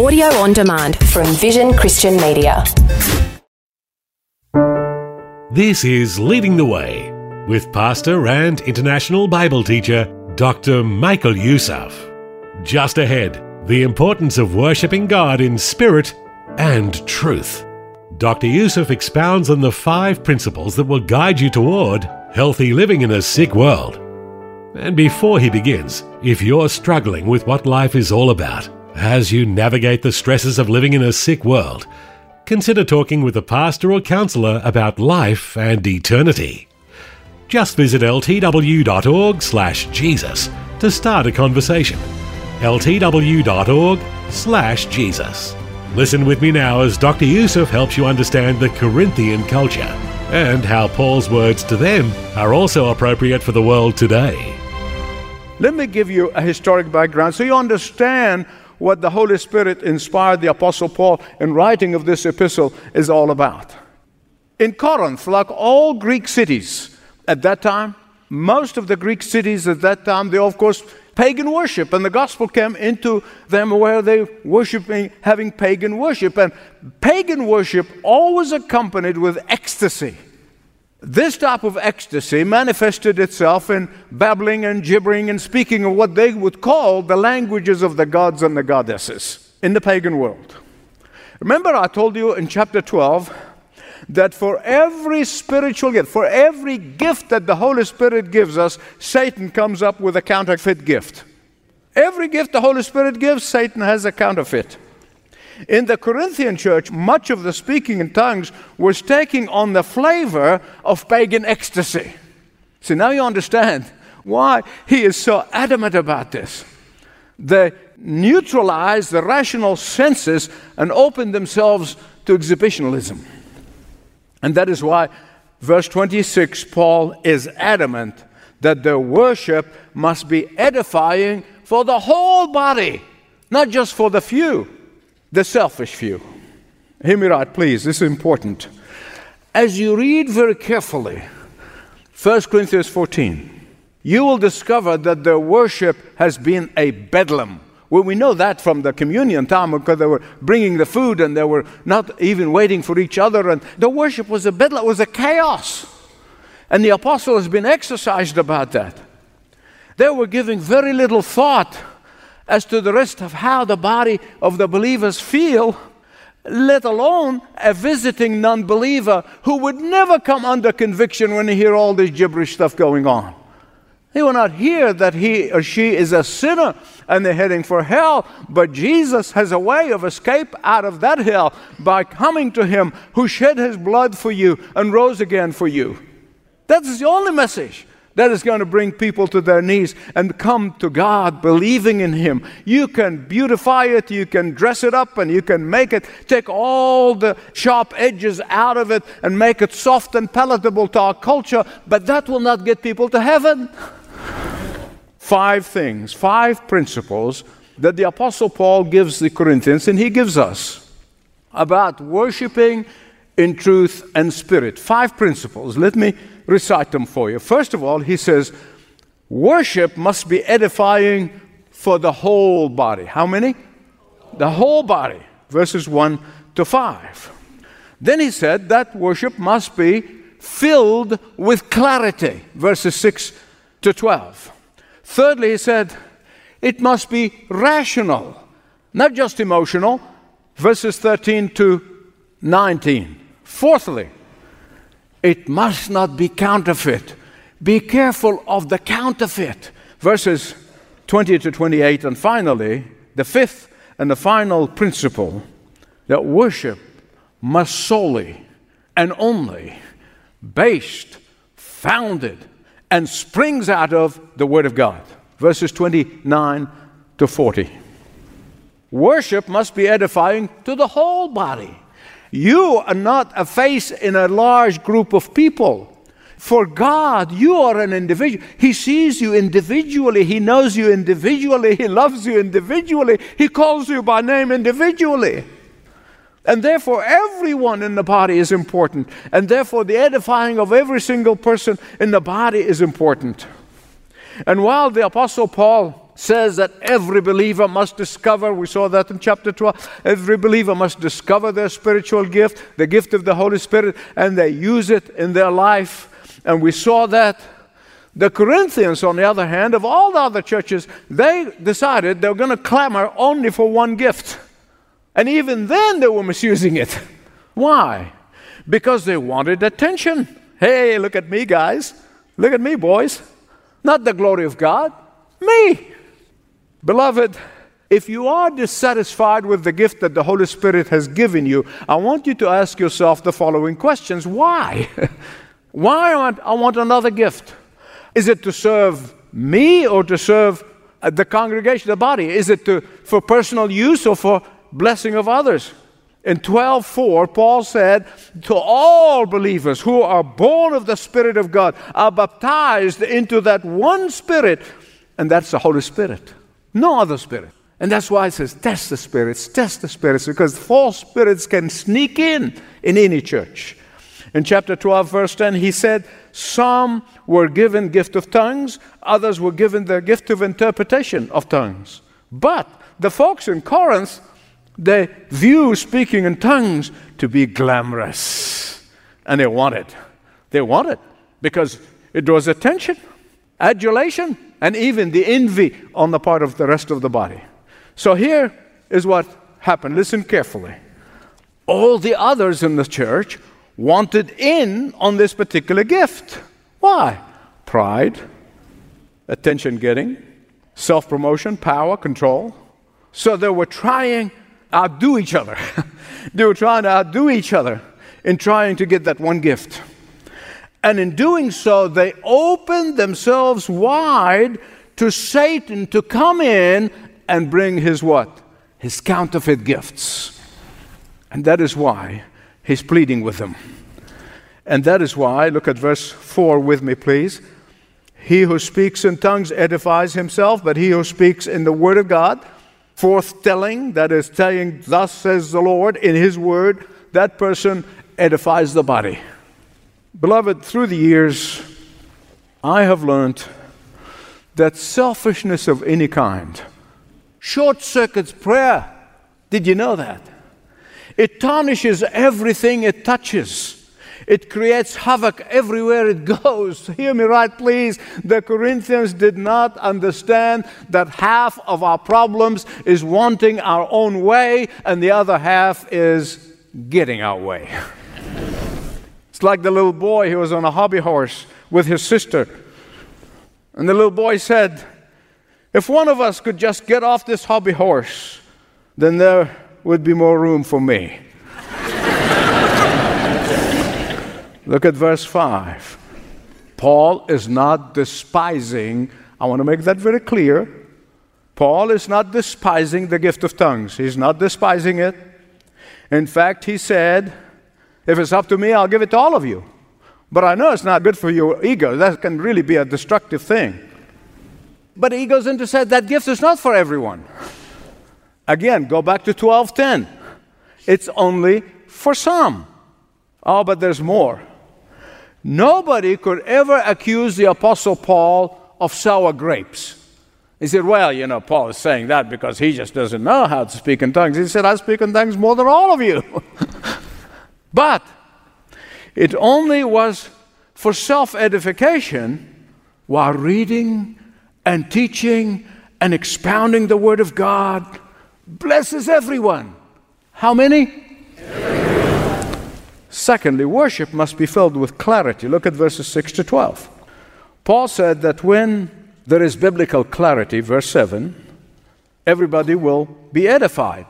Audio on demand from Vision Christian Media. This is Leading the Way with pastor and international Bible teacher Dr. Michael Youssef. Just ahead, the importance of worshipping God in spirit and truth. Dr. Youssef expounds on the five principles that will guide you toward healthy living in a sick world. And before he begins, if you're struggling with what life is all about, as you navigate the stresses of living in a sick world, consider talking with a pastor or counselor about life and eternity. Just visit ltw.org/jesus to start a conversation. ltw.org/jesus. Listen with me now as Dr. Youssef helps you understand the Corinthian culture and how Paul's words to them are also appropriate for the world today. Let me give you a historic background so you understand what the Holy Spirit inspired the Apostle Paul in writing of this epistle is all about. In Corinth, like all Greek cities at that time, most of the Greek cities at that time, they of course pagan worship, and the gospel came into them where they worshiping having pagan worship, and pagan worship always accompanied with ecstasy. This type of ecstasy manifested itself in babbling and gibbering and speaking of what they would call the languages of the gods and the goddesses in the pagan world. Remember, I told you in chapter 12 that for every spiritual gift, for every gift that the Holy Spirit gives us, Satan comes up with a counterfeit gift. Every gift the Holy Spirit gives, Satan has a counterfeit. In the Corinthian church, much of the speaking in tongues was taking on the flavor of pagan ecstasy. See, now you understand why he is so adamant about this. They neutralize the rational senses and open themselves to exhibitionism. And that is why, verse 26, Paul is adamant that the worship must be edifying for the whole body, not just for the few the selfish view. Hear me right, please, this is important. As you read very carefully 1 Corinthians 14, you will discover that their worship has been a bedlam. Well, we know that from the communion time because they were bringing the food and they were not even waiting for each other. And the worship was a bedlam, it was a chaos. And the apostle has been exercised about that. They were giving very little thought as to the rest of how the body of the believers feel, let alone a visiting non believer who would never come under conviction when he hear all this gibberish stuff going on. He will not hear that he or she is a sinner and they're heading for hell, but Jesus has a way of escape out of that hell by coming to him who shed his blood for you and rose again for you. That's the only message that is going to bring people to their knees and come to God believing in Him. You can beautify it, you can dress it up, and you can make it, take all the sharp edges out of it and make it soft and palatable to our culture, but that will not get people to heaven. Five things, five principles that the Apostle Paul gives the Corinthians and he gives us about worshiping in truth and spirit. Five principles. Let me recite them for you. First of all, he says, worship must be edifying for the whole body. How many? The whole body. Verses 1 to 5. Then he said that worship must be filled with clarity. Verses 6 to 12. Thirdly, he said it must be rational, not just emotional. Verses 13 to 19. Fourthly, it must not be counterfeit. Be careful of the counterfeit. Verses 20 to 28. And finally, the fifth and the final principle that worship must solely and only based, founded, and springs out of the Word of God. Verses 29 to 40. Worship must be edifying to the whole body. You are not a face in a large group of people. For God, you are an individual. He sees you individually. He knows you individually. He loves you individually. He calls you by name individually. And therefore, everyone in the body is important. And therefore, the edifying of every single person in the body is important. And while the Apostle Paul says that every believer must discover, we saw that in chapter 12, every believer must discover their spiritual gift, the gift of the Holy Spirit, and they use it in their life. And we saw that. The Corinthians, on the other hand, of all the other churches, they decided they were going to clamor only for one gift. And even then, they were misusing it. Why? Because they wanted attention. Hey, look at me, guys. Look at me, boys. Not the glory of God, me. Beloved, if you are dissatisfied with the gift that the Holy Spirit has given you, I want you to ask yourself the following questions Why? Why I want another gift? Is it to serve me or to serve uh, the congregation, the body? Is it to, for personal use or for blessing of others? In 12:4, Paul said, To all believers who are born of the Spirit of God are baptized into that one Spirit, and that's the Holy Spirit. No other spirit. And that's why it says, test the spirits, test the spirits, because false spirits can sneak in in any church. In chapter 12, verse 10, he said, Some were given gift of tongues, others were given the gift of interpretation of tongues. But the folks in Corinth, they view speaking in tongues to be glamorous. And they want it. They want it because it draws attention, adulation, and even the envy on the part of the rest of the body. So here is what happened. Listen carefully. All the others in the church wanted in on this particular gift. Why? Pride, attention getting, self promotion, power, control. So they were trying to outdo each other. they were trying to outdo each other in trying to get that one gift. And in doing so, they opened themselves wide to Satan to come in and bring his what? His counterfeit gifts. And that is why he's pleading with them. And that is why, look at verse 4 with me, please. He who speaks in tongues edifies himself, but he who speaks in the word of God, forth telling, that is, telling, thus says the Lord in his word, that person edifies the body. Beloved, through the years, I have learned that selfishness of any kind short circuits prayer. Did you know that? It tarnishes everything it touches. It creates havoc everywhere it goes. Hear me right, please. The Corinthians did not understand that half of our problems is wanting our own way, and the other half is getting our way. It's like the little boy who was on a hobby horse with his sister. And the little boy said, If one of us could just get off this hobby horse, then there would be more room for me. Look at verse 5. Paul is not despising, I want to make that very clear. Paul is not despising the gift of tongues, he's not despising it. In fact, he said, if it's up to me, I'll give it to all of you. But I know it's not good for your ego. That can really be a destructive thing. But he goes into said that gift is not for everyone. Again, go back to 12:10. It's only for some. Oh, but there's more. Nobody could ever accuse the apostle Paul of sour grapes. He said, Well, you know, Paul is saying that because he just doesn't know how to speak in tongues. He said, I speak in tongues more than all of you. But it only was for self edification while reading and teaching and expounding the Word of God blesses everyone. How many? Secondly, worship must be filled with clarity. Look at verses 6 to 12. Paul said that when there is biblical clarity, verse 7, everybody will be edified.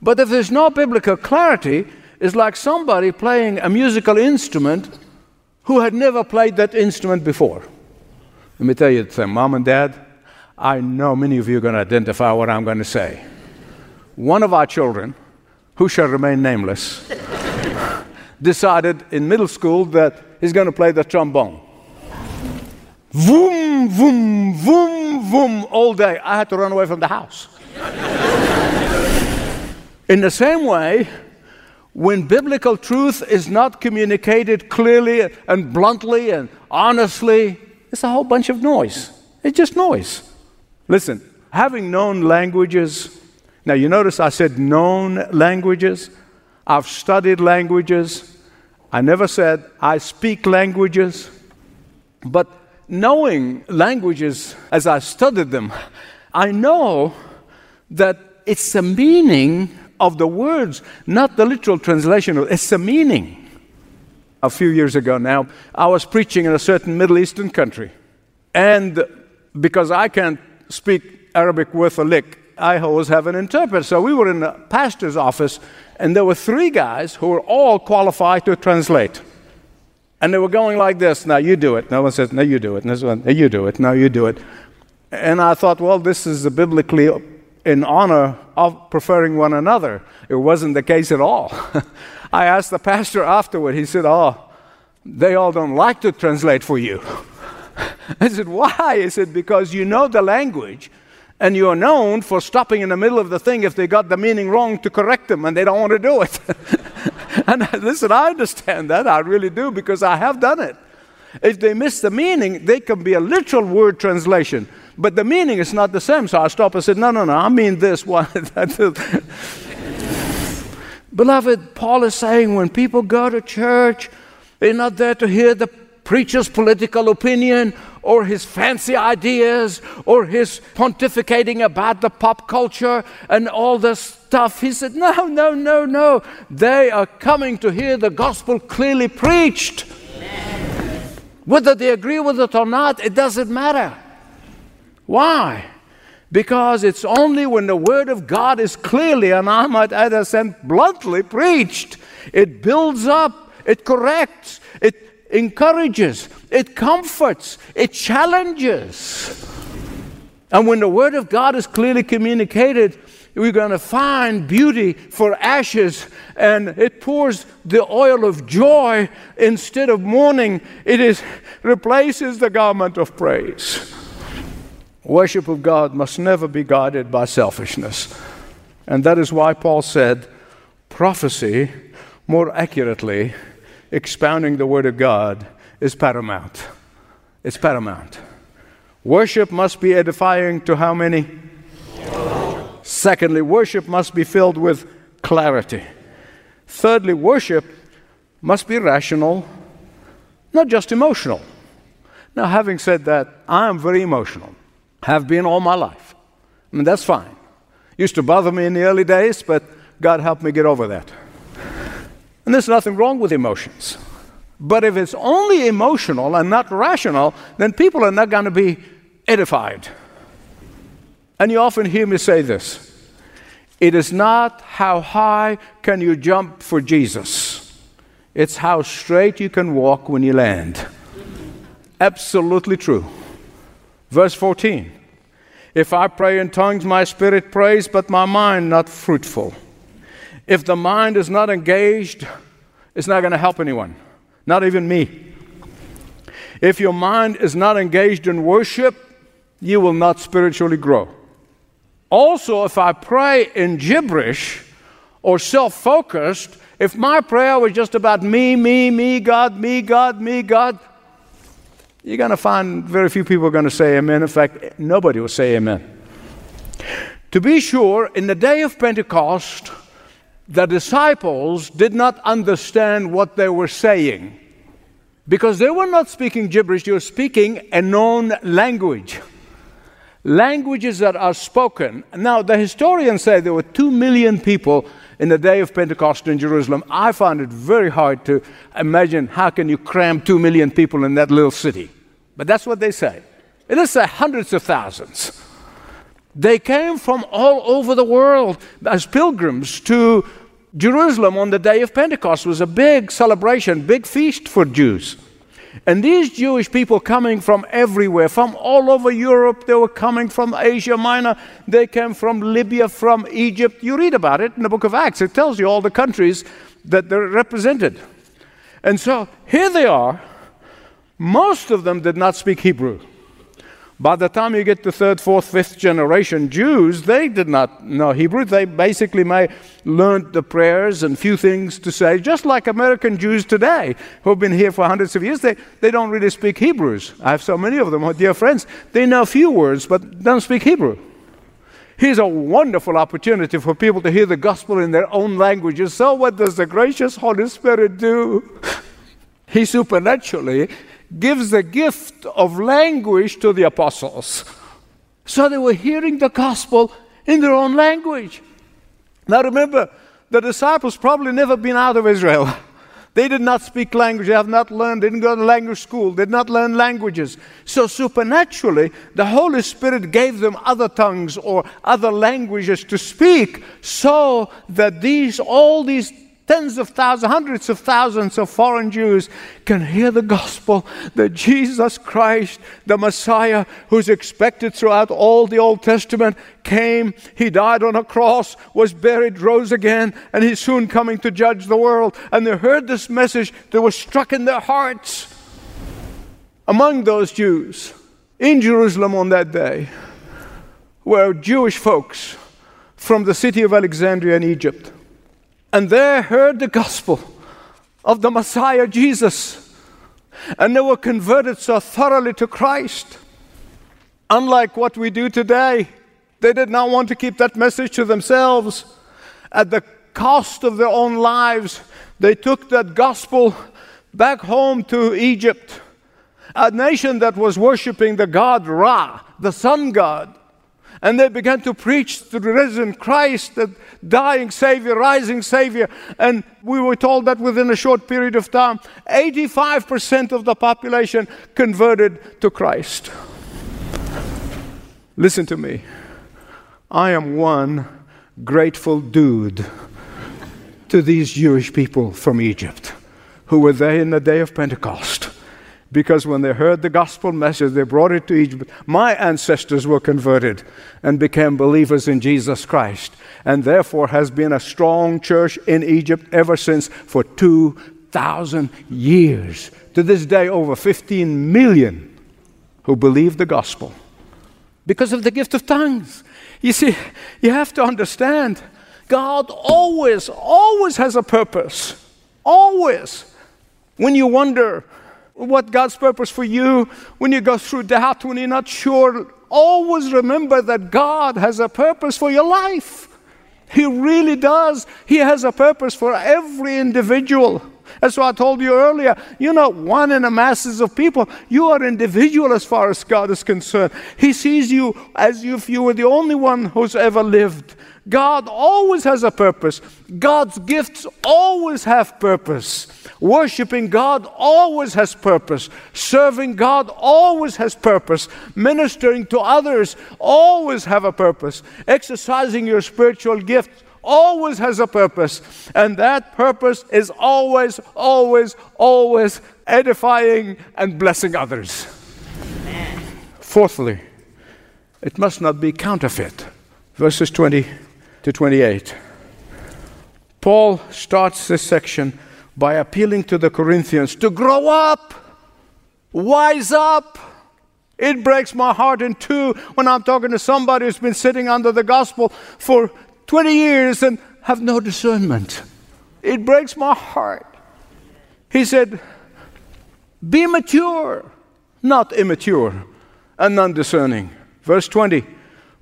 But if there's no biblical clarity, is like somebody playing a musical instrument who had never played that instrument before. Let me tell you something, mom and dad, I know many of you are going to identify what I'm going to say. One of our children, who shall remain nameless, decided in middle school that he's going to play the trombone. Voom, voom, voom, voom, all day. I had to run away from the house. in the same way, when biblical truth is not communicated clearly and bluntly and honestly, it's a whole bunch of noise. It's just noise. Listen, having known languages, now you notice I said known languages. I've studied languages. I never said I speak languages. But knowing languages as I studied them, I know that it's a meaning of the words, not the literal translation. It's the meaning. A few years ago now, I was preaching in a certain Middle Eastern country. And because I can't speak Arabic worth a lick, I always have an interpreter. So we were in the pastor's office, and there were three guys who were all qualified to translate. And they were going like this now you do it. No one says, no, you do it. And this one, no, you do it. No, you do it. And I thought, well, this is biblically in honor of preferring one another. It wasn't the case at all. I asked the pastor afterward, he said, oh, they all don't like to translate for you. I said, why? He said, because you know the language and you are known for stopping in the middle of the thing if they got the meaning wrong to correct them and they don't want to do it. and listen, I understand that. I really do because I have done it. If they miss the meaning, they can be a literal word translation, but the meaning is not the same. So I stopped and said, No, no, no, I mean this one. Beloved, Paul is saying when people go to church, they're not there to hear the preacher's political opinion or his fancy ideas or his pontificating about the pop culture and all this stuff. He said, No, no, no, no. They are coming to hear the gospel clearly preached. Whether they agree with it or not, it doesn't matter. Why? Because it's only when the Word of God is clearly, and I might add and bluntly preached, it builds up, it corrects, it encourages, it comforts, it challenges. And when the Word of God is clearly communicated, we're going to find beauty for ashes, and it pours the oil of joy instead of mourning. It is replaces the garment of praise. Worship of God must never be guided by selfishness. And that is why Paul said prophecy, more accurately, expounding the Word of God, is paramount. It's paramount. Worship must be edifying to how many? Secondly, worship must be filled with clarity. Thirdly, worship must be rational, not just emotional. Now, having said that, I am very emotional have been all my life. I mean, that's fine. Used to bother me in the early days, but God helped me get over that. And there's nothing wrong with emotions. But if it's only emotional and not rational, then people are not going to be edified. And you often hear me say this it is not how high can you jump for Jesus, it's how straight you can walk when you land. Absolutely true. Verse 14 If I pray in tongues, my spirit prays, but my mind not fruitful. If the mind is not engaged, it's not going to help anyone, not even me. If your mind is not engaged in worship, you will not spiritually grow. Also, if I pray in gibberish or self focused, if my prayer was just about me, me, me, God, me, God, me, God, you're going to find very few people are going to say amen. In fact, nobody will say amen. To be sure, in the day of Pentecost, the disciples did not understand what they were saying because they were not speaking gibberish, they were speaking a known language. Languages that are spoken. Now, the historians say there were two million people in the day of Pentecost in Jerusalem. I find it very hard to imagine how can you cram two million people in that little city. But that's what they say. It is say hundreds of thousands. They came from all over the world as pilgrims to Jerusalem on the day of Pentecost. It was a big celebration, big feast for Jews. And these Jewish people coming from everywhere, from all over Europe, they were coming from Asia Minor, they came from Libya, from Egypt. You read about it in the book of Acts, it tells you all the countries that they're represented. And so here they are most of them did not speak Hebrew. By the time you get to third, fourth, fifth generation Jews, they did not know Hebrew. They basically may learned the prayers and few things to say, just like American Jews today who have been here for hundreds of years. They, they don't really speak Hebrews. I have so many of them, My dear friends. They know a few words, but don't speak Hebrew. Here's a wonderful opportunity for people to hear the gospel in their own languages. So, what does the gracious Holy Spirit do? He supernaturally gives the gift of language to the apostles. So they were hearing the gospel in their own language. Now remember, the disciples probably never been out of Israel. They did not speak language, they have not learned, they didn't go to language school, they did not learn languages. So supernaturally, the Holy Spirit gave them other tongues or other languages to speak so that these all these tens of thousands, hundreds of thousands of foreign Jews can hear the gospel that Jesus Christ, the Messiah, who's expected throughout all the Old Testament, came, he died on a cross, was buried, rose again, and he's soon coming to judge the world. And they heard this message that was struck in their hearts. Among those Jews in Jerusalem on that day were Jewish folks from the city of Alexandria in Egypt and they heard the gospel of the Messiah Jesus. And they were converted so thoroughly to Christ. Unlike what we do today, they did not want to keep that message to themselves. At the cost of their own lives, they took that gospel back home to Egypt, a nation that was worshiping the god Ra, the sun god. And they began to preach the risen Christ, the dying Savior, rising Savior. And we were told that within a short period of time, 85% of the population converted to Christ. Listen to me. I am one grateful dude to these Jewish people from Egypt who were there in the day of Pentecost because when they heard the gospel message, they brought it to Egypt. My ancestors were converted and became believers in Jesus Christ, and therefore has been a strong church in Egypt ever since for 2,000 years. To this day, over 15 million who believe the gospel because of the gift of tongues. You see, you have to understand God always, always has a purpose. Always. When you wonder, what God's purpose for you when you go through doubt, when you're not sure. Always remember that God has a purpose for your life. He really does. He has a purpose for every individual. That's why I told you earlier. You're not one in a masses of people. You are individual as far as God is concerned. He sees you as if you were the only one who's ever lived. God always has a purpose. God's gifts always have purpose. Worshipping God always has purpose. Serving God always has purpose. Ministering to others always have a purpose. Exercising your spiritual gifts always has a purpose. And that purpose is always, always, always edifying and blessing others. Amen. Fourthly, it must not be counterfeit. Verses 20 to 28. Paul starts this section by appealing to the Corinthians to grow up, wise up. It breaks my heart in two when I'm talking to somebody who's been sitting under the gospel for 20 years and have no discernment. It breaks my heart. He said, Be mature, not immature and undiscerning. Verse 20,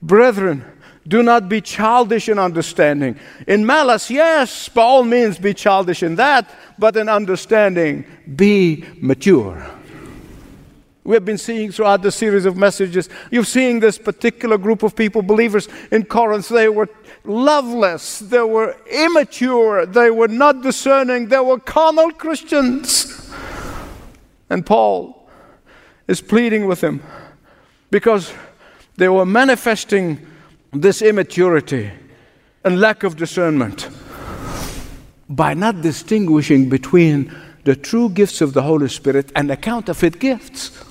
Brethren, do not be childish in understanding. In malice, yes, by all means be childish in that, but in understanding, be mature. We have been seeing throughout the series of messages, you're seeing this particular group of people, believers in Corinth. They were loveless, they were immature, they were not discerning, they were carnal Christians. And Paul is pleading with them because they were manifesting this immaturity and lack of discernment by not distinguishing between the true gifts of the Holy Spirit and the counterfeit gifts.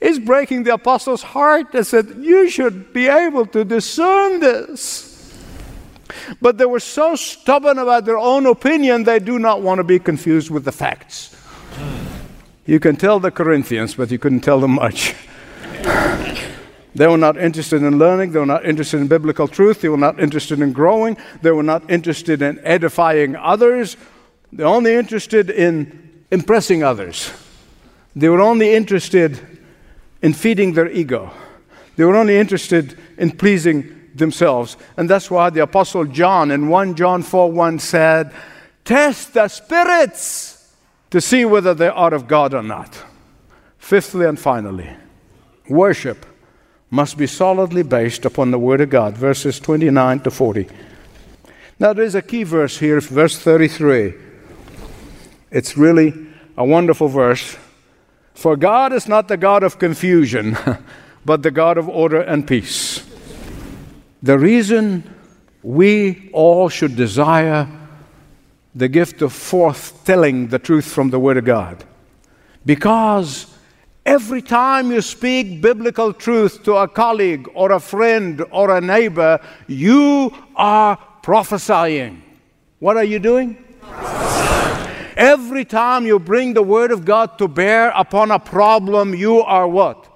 Is breaking the apostles' heart and said, You should be able to discern this. But they were so stubborn about their own opinion, they do not want to be confused with the facts. You can tell the Corinthians, but you couldn't tell them much. They were not interested in learning. They were not interested in biblical truth. They were not interested in growing. They were not interested in edifying others. They were only interested in impressing others. They were only interested in feeding their ego. They were only interested in pleasing themselves. And that's why the Apostle John in 1 John 4 1 said, Test the spirits to see whether they are of God or not. Fifthly and finally, worship must be solidly based upon the Word of God, verses 29 to 40. Now, there's a key verse here, verse 33. It's really a wonderful verse. For God is not the God of confusion, but the God of order and peace. The reason we all should desire the gift of forth telling the truth from the Word of God. Because every time you speak biblical truth to a colleague or a friend or a neighbor, you are prophesying. What are you doing? Every time you bring the Word of God to bear upon a problem, you are what?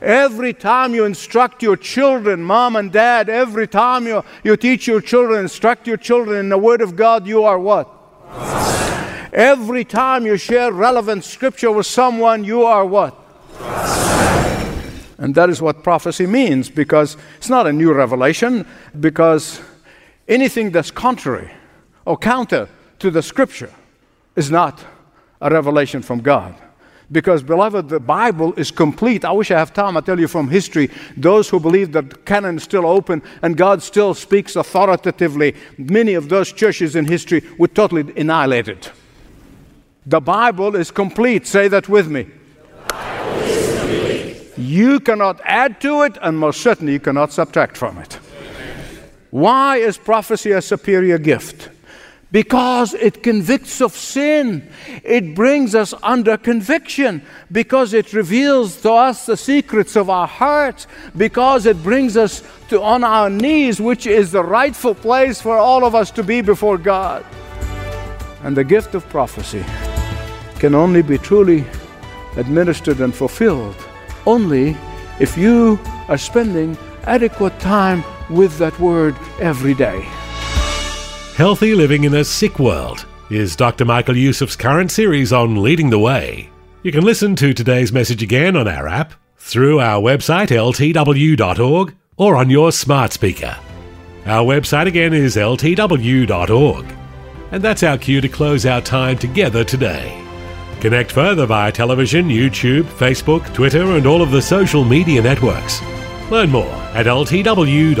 Every time you instruct your children, mom and dad, every time you, you teach your children, instruct your children in the Word of God, you are what? Every time you share relevant scripture with someone, you are what? And that is what prophecy means because it's not a new revelation, because anything that's contrary or counter to the scripture is not a revelation from God. Because, beloved, the Bible is complete. I wish I have time. I tell you from history, those who believe that canon is still open and God still speaks authoritatively, many of those churches in history were totally annihilated. The Bible is complete. Say that with me. You cannot add to it, and most certainly you cannot subtract from it. Why is prophecy a superior gift? Because it convicts of sin. It brings us under conviction because it reveals to us the secrets of our hearts, because it brings us to on our knees, which is the rightful place for all of us to be before God. And the gift of prophecy can only be truly administered and fulfilled only if you are spending adequate time with that word every day. Healthy Living in a Sick World is Dr. Michael Youssef's current series on leading the way. You can listen to today's message again on our app, through our website ltw.org, or on your smart speaker. Our website again is ltw.org. And that's our cue to close our time together today. Connect further via television, YouTube, Facebook, Twitter, and all of the social media networks. Learn more at ltw.org.